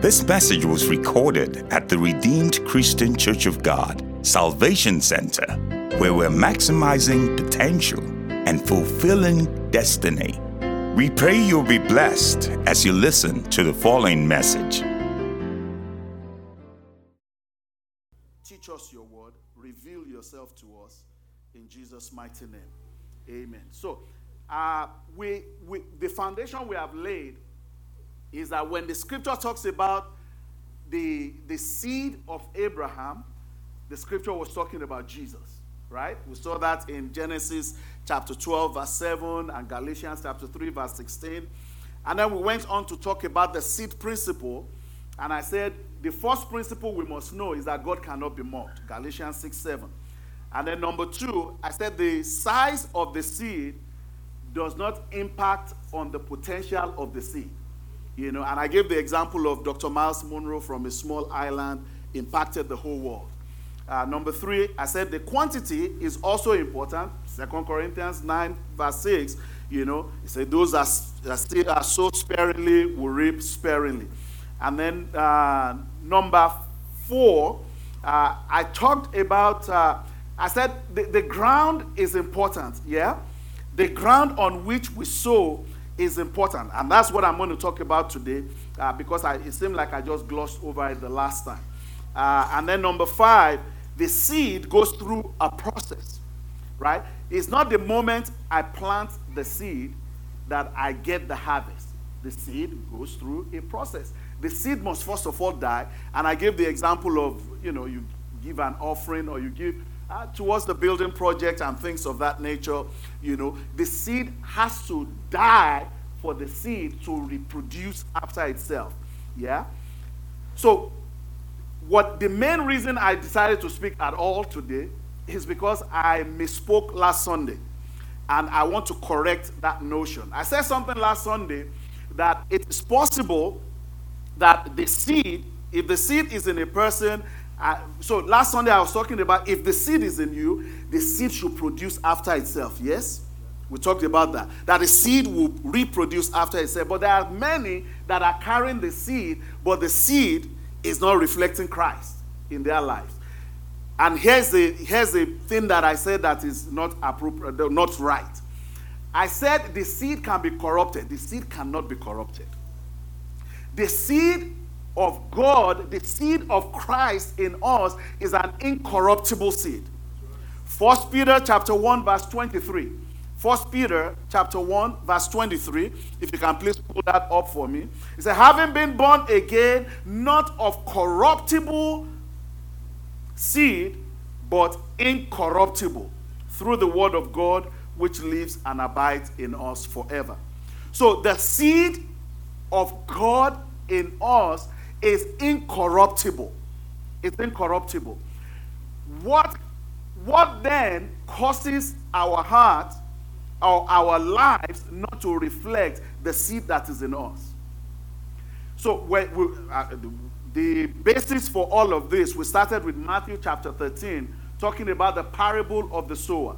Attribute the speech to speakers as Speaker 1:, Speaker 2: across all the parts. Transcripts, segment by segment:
Speaker 1: This message was recorded at the Redeemed Christian Church of God, Salvation Center, where we're maximizing potential and fulfilling destiny. We pray you'll be blessed as you listen to the following message.
Speaker 2: Teach us your word, reveal yourself to us in Jesus' mighty name. Amen. So, uh, we, we, the foundation we have laid is that when the scripture talks about the, the seed of Abraham, the scripture was talking about Jesus, right? We saw that in Genesis chapter 12, verse 7, and Galatians chapter 3, verse 16. And then we went on to talk about the seed principle. And I said the first principle we must know is that God cannot be mocked. Galatians 6, 7. And then number two, I said the size of the seed does not impact on the potential of the seed. You know, and I gave the example of Dr. Myles Munroe from a small island impacted the whole world. Uh, number three, I said the quantity is also important. Second Corinthians 9, verse 6, you know, he said, Those that, that still are so sparingly will reap sparingly. And then uh, number four, uh, I talked about, uh, I said the, the ground is important, yeah? The ground on which we sow is important. And that's what I'm going to talk about today uh, because I, it seemed like I just glossed over it the last time. Uh, and then number five, the seed goes through a process, right? It's not the moment I plant the seed that I get the harvest. The seed goes through a process. The seed must first of all die. And I gave the example of, you know, you give an offering or you give uh, towards the building project and things of that nature, you know, the seed has to die for the seed to reproduce after itself. Yeah? So, what the main reason I decided to speak at all today is because I misspoke last Sunday. And I want to correct that notion. I said something last Sunday that it is possible that the seed, if the seed is in a person so last Sunday I was talking about if the seed is in you, the seed should produce after itself. Yes? We talked about that. That the seed will reproduce after itself. But there are many that are carrying the seed, but the seed is not reflecting Christ in their lives. And here's the here's the thing that I said that is not appropriate, not right. I said the seed can be corrupted. The seed cannot be corrupted. The seed of God, the seed of Christ in us is an incorruptible seed. First Peter chapter 1 verse 23. First Peter chapter 1 verse 23. If you can please pull that up for me. It says, having been born again, not of corruptible seed, but incorruptible, through the word of God which lives and abides in us forever. So the seed of God in us is incorruptible. It's incorruptible. What, what then causes our heart or our lives not to reflect the seed that is in us? So, we, uh, the basis for all of this, we started with Matthew chapter 13, talking about the parable of the sower.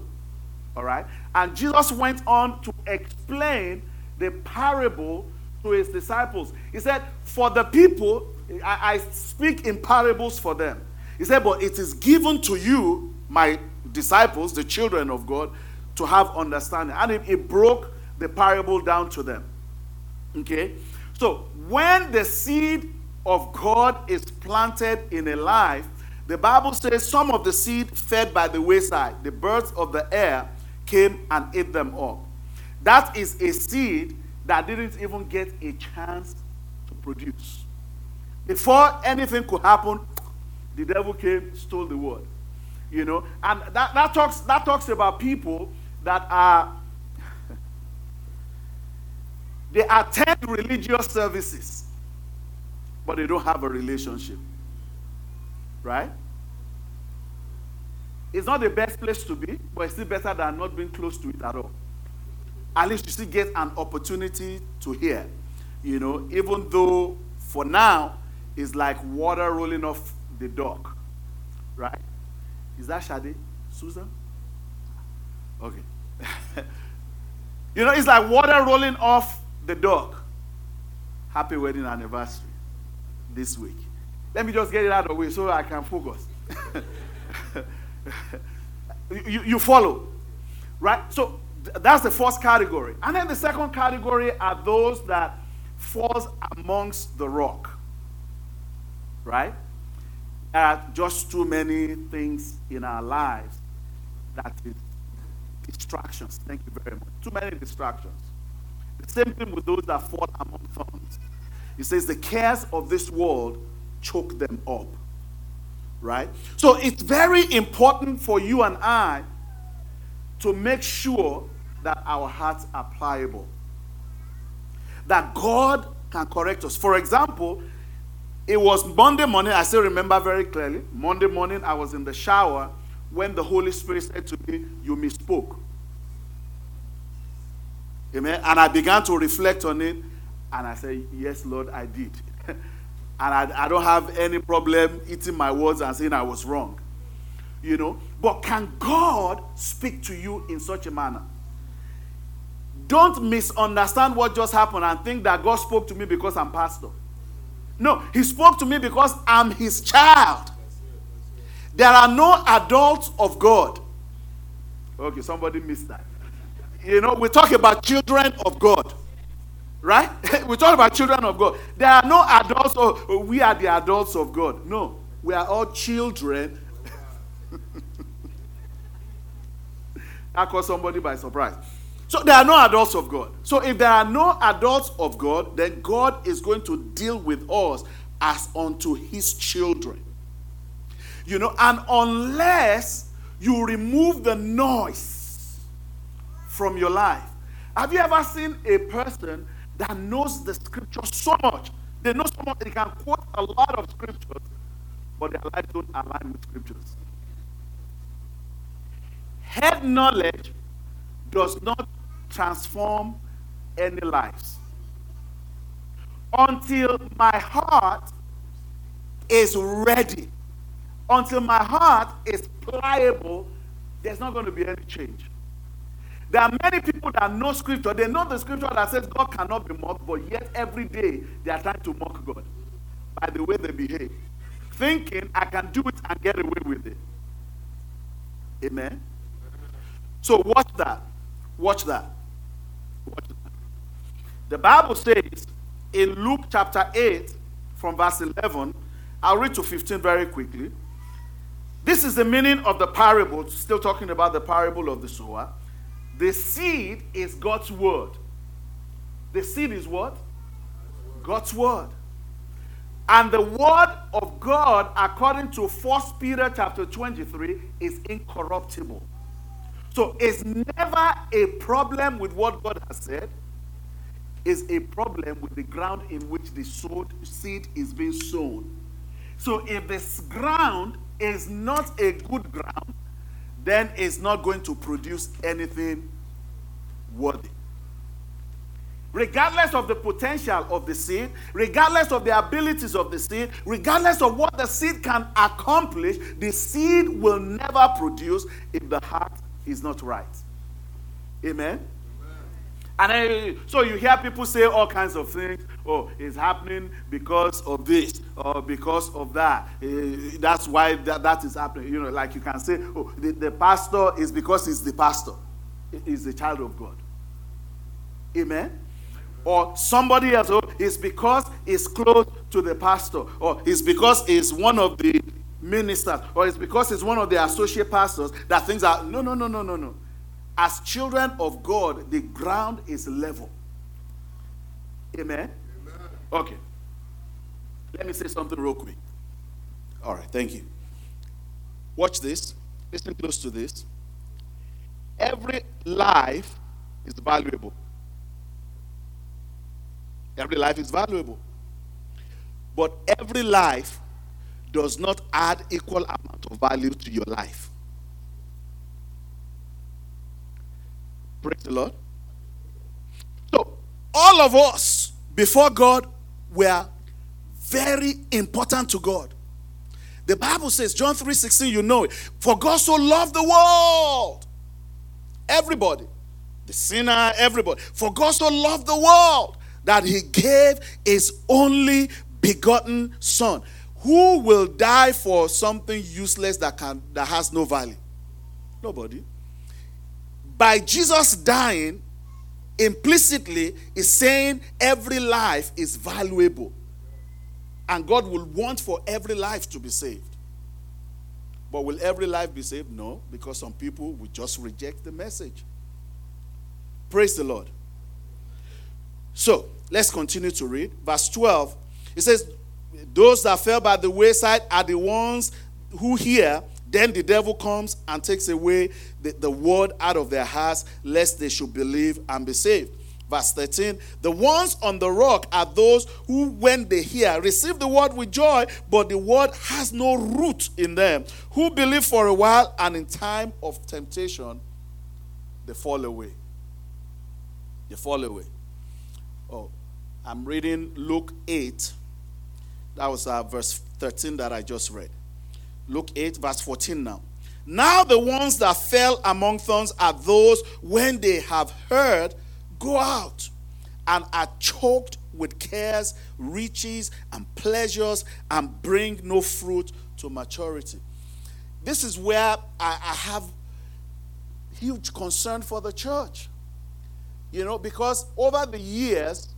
Speaker 2: All right? And Jesus went on to explain the parable to his disciples. He said, For the people, I, I, speak in parables for them. He said, But it is given to you, my disciples, the children of God, to have understanding. And it, it broke the parable down to them. Okay? So, when the seed of God is planted in a life, the Bible says some of the seed fed by the wayside, the birds of the air came and ate them up. That is a seed that didn't even get a chance to produce. Before anything could happen, the devil came, stole the word. You know, and that, that talks that talks about people that are they attend religious services, but they don't have a relationship. Right? It's not the best place to be, but it's still better than not being close to it at all at least you still get an opportunity to hear. You know, even though for now it's like water rolling off the dock. Right? Is that Shadi? Susan? Okay. you know, it's like water rolling off the dock. Happy wedding anniversary. this week. Let me just get it out of the way so I can focus. you, you follow, right? So that's the first category. And then the second category are those that falls amongst the rock. Right? There are just too many things in our lives that is distractions. Thank you very much. Too many distractions. The same thing with those that fall among thorns. He says the cares of this world choke them up. Right? So it's very important for you and I to make sure that our hearts are pliable. That God can correct us. For example, it was Monday morning, I still remember very clearly. Monday morning, I was in the shower when the Holy Spirit said to me, You misspoke. Amen. And I began to reflect on it, and I said, Yes, Lord, I did. and I, I don't have any problem eating my words and saying I was wrong. You know, but can God speak to you in such a manner? Don't misunderstand what just happened and think that God spoke to me because I'm pastor. No, He spoke to me because I'm His child. There are no adults of God. Okay, somebody missed that. You know, we talk about children of God. Right? we talk about children of God. There are no adults, oh, we are the adults of God. No, we are all children. I caught somebody by surprise. So there are no adults of God. So if there are no adults of God, then God is going to deal with us as unto his children. You know, and unless you remove the noise from your life. Have you ever seen a person that knows the scripture so much? They know so much, they can quote a lot of scriptures, but their lives don't align with scriptures. Head knowledge does not transform any lives. Until my heart is ready, until my heart is pliable, there's not going to be any change. There are many people that know scripture. They know the scripture that says God cannot be mocked, but yet every day they are trying to mock God by the way they behave, thinking I can do it and get away with it. Amen. So watch that. Watch that. The Bible says in Luke chapter 8, from verse 11, I'll read to 15 very quickly. This is the meaning of the parable, still talking about the parable of the sower. The seed is God's word. The seed is what? God's word. And the word of God, according to 1 Peter chapter 23, is incorruptible. So it's never a problem with what God has said It's a problem with the ground in which the seed is being sown. So if this ground is not a good ground, then it's not going to produce anything worthy. Regardless of the potential of the seed, regardless of the abilities of the seed, regardless of what the seed can accomplish, the seed will never produce if the heart is not right. Amen? And then, so you hear people say all kinds of things. Oh, it's happening because of this or because of that. Uh, that's why that, that is happening. You know, like you can say, oh, the, the pastor is because he's the pastor. He's the child of God. Amen? Or somebody else, oh, it's because he's close to the pastor. Or it's because he's one of the ministers. Or it's because it's one of the associate pastors that things are. No, no, no, no, no, no. As children of God, the ground is level. Amen? Amen? Okay. Let me say something real quick. All right, thank you. Watch this. Listen close to this. Every life is valuable. Every life is valuable. But every life does not add equal amount of value to your life. Praise the Lord. So, all of us before God were very important to God. The Bible says, John 3:16, you know it. For God so loved the world. Everybody, the sinner, everybody. For God so loved the world that he gave his only begotten son. Who will die for something useless that can that has no value? Nobody. By Jesus dying, implicitly is saying every life is valuable. And God will want for every life to be saved. But will every life be saved? No, because some people will just reject the message. Praise the Lord. So, let's continue to read. Verse 12. It says, Those that fell by the wayside are the ones who hear, then the devil comes and takes away the, the word out of their hearts, lest they should believe and be saved. Verse 13 The ones on the rock are those who, when they hear, receive the word with joy, but the word has no root in them, who believe for a while, and in time of temptation, they fall away. They fall away. Oh, I'm reading Luke 8. That was uh, verse 13 that I just read. Luke 8, verse 14 now. Now the ones that fell among thorns are those when they have heard go out and are choked with cares, riches, and pleasures, and bring no fruit to maturity. This is where I, I have huge concern for the church. You know, because over the years,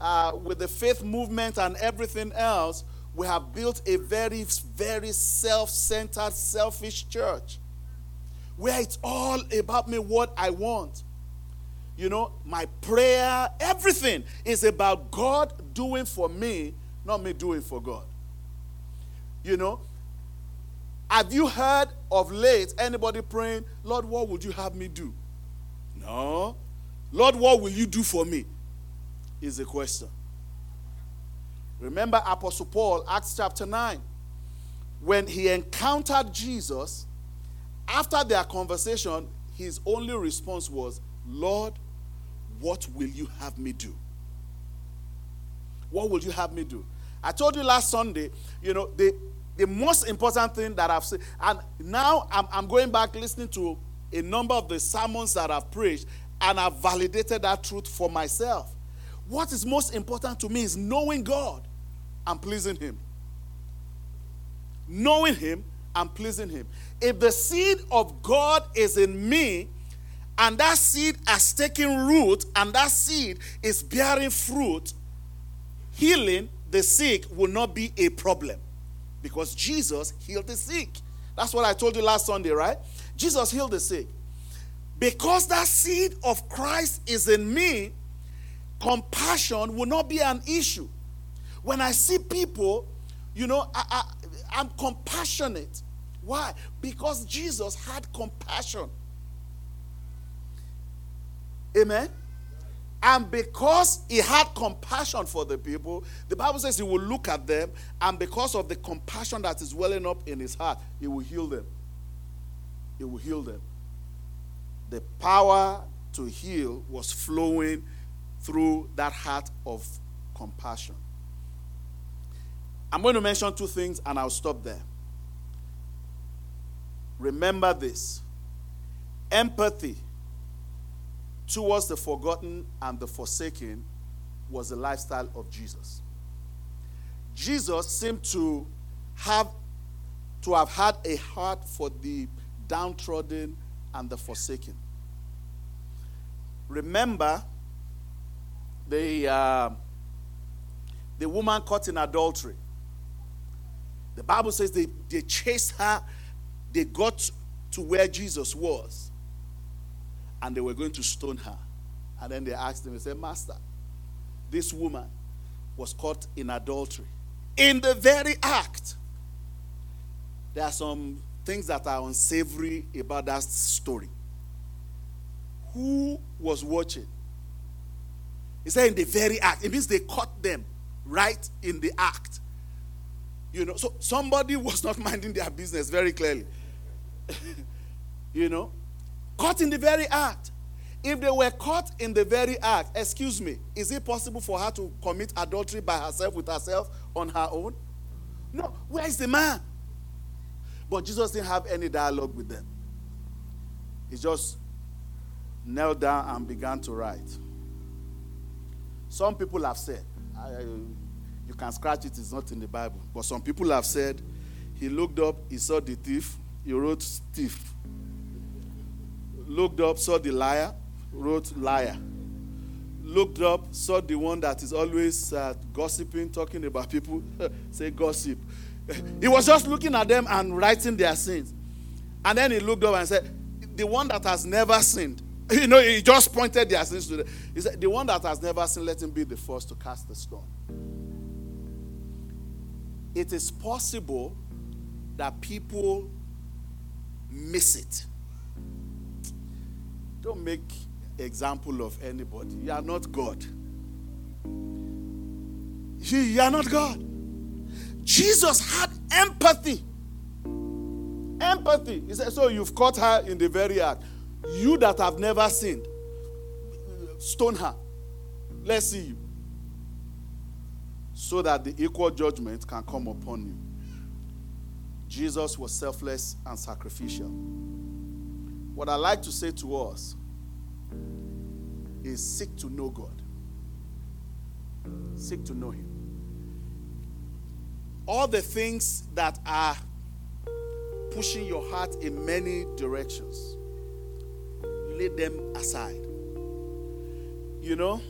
Speaker 2: uh, with the faith movement and everything else, we have built a very, very self centered, selfish church where it's all about me, what I want. You know, my prayer, everything is about God doing for me, not me doing for God. You know, have you heard of late anybody praying, Lord, what would you have me do? No. Lord, what will you do for me? Is the question. Remember Apostle Paul, Acts chapter 9, when he encountered Jesus, after their conversation, his only response was, Lord, what will you have me do? What will you have me do? I told you last Sunday, you know, the, the most important thing that I've said, and now I'm, I'm going back listening to a number of the sermons that I've preached, and I've validated that truth for myself. What is most important to me is knowing God and pleasing Him. Knowing Him and pleasing Him. If the seed of God is in me, and that seed has taken root and that seed is bearing fruit, healing the sick will not be a problem because Jesus healed the sick. That's what I told you last Sunday, right? Jesus healed the sick. Because that seed of Christ is in me, compassion will not be an issue. When I see people, you know, I, I, I'm compassionate. Why? Because Jesus had compassion. Amen. And because he had compassion for the people, the Bible says he will look at them, and because of the compassion that is welling up in his heart, he will heal them. He will heal them. The power to heal was flowing through that heart of compassion. I'm going to mention two things and I'll stop there. Remember this empathy towards the forgotten and the forsaken was the lifestyle of Jesus. Jesus seemed to have to have had a heart for the downtrodden and the forsaken. Remember the uh, the woman caught in adultery. The Bible says they, they chased her, they got to where Jesus was and they were going to stone her. And then they asked him, they said, Master, this woman was caught in adultery. In the very act. There are some things that are unsavory about that story. Who was watching? He said, in the very act. It means they caught them right in the act. You know, so somebody was not minding their business very clearly. you know, Caught in the very act. If they were caught in the very act, excuse me, is it possible for her to commit adultery by herself with herself on her own? No. Where is the man? But Jesus didn't have any dialogue with them. He just knelt down and began to write. Some people have said, You can scratch it, it's not in the Bible. But some people have said he looked up, he saw the thief, he wrote thief. Looked up, saw the liar, wrote liar. Looked up, saw the one that is always uh, gossiping, talking about people, say gossip. he was just looking at them and writing their sins. And then he looked up and said, The one that has never sinned. You know, he just pointed their sins to them. He said, The one that has never sinned, let him be the first to cast the stone. It is possible that people miss it. Don't make example of anybody. You are not God. You are not God. Jesus had empathy. Empathy. He said, So you've caught her in the very act. You that have never sinned, stone her. Let's see you. So that the equal judgment can come upon you. Jesus was selfless and sacrificial. What I like to say to us is seek to know God. Seek to know Him. All the things that are pushing your heart in many directions, lay them aside. You know?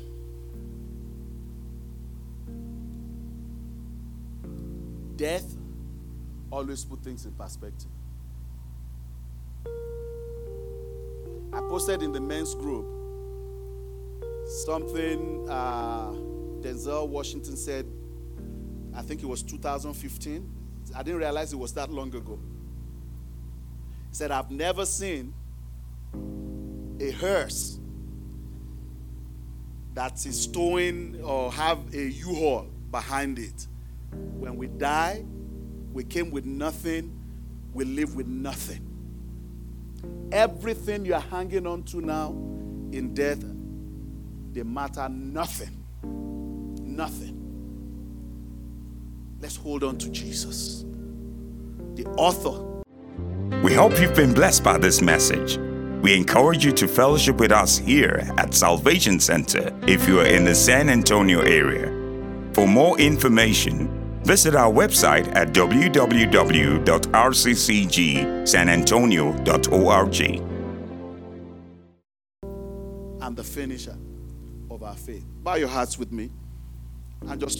Speaker 2: Death always put things in perspective. I posted in the men's group something uh, Denzel Washington said, I think it was 2015. I didn't realize it was that long ago. He said, I've never seen a hearse that is towing or have a U-Haul behind it. When we die, we came with nothing, we live with nothing. Everything you are hanging on to now in death, they matter nothing. Nothing. Let's hold on to Jesus, the author.
Speaker 1: We hope you've been blessed by this message. We encourage you to fellowship with us here at Salvation Center if you are in the San Antonio area. For more information, visit our website at www.rccgsanantonio.org.
Speaker 2: And the finisher of our faith. Bow your hearts with me and just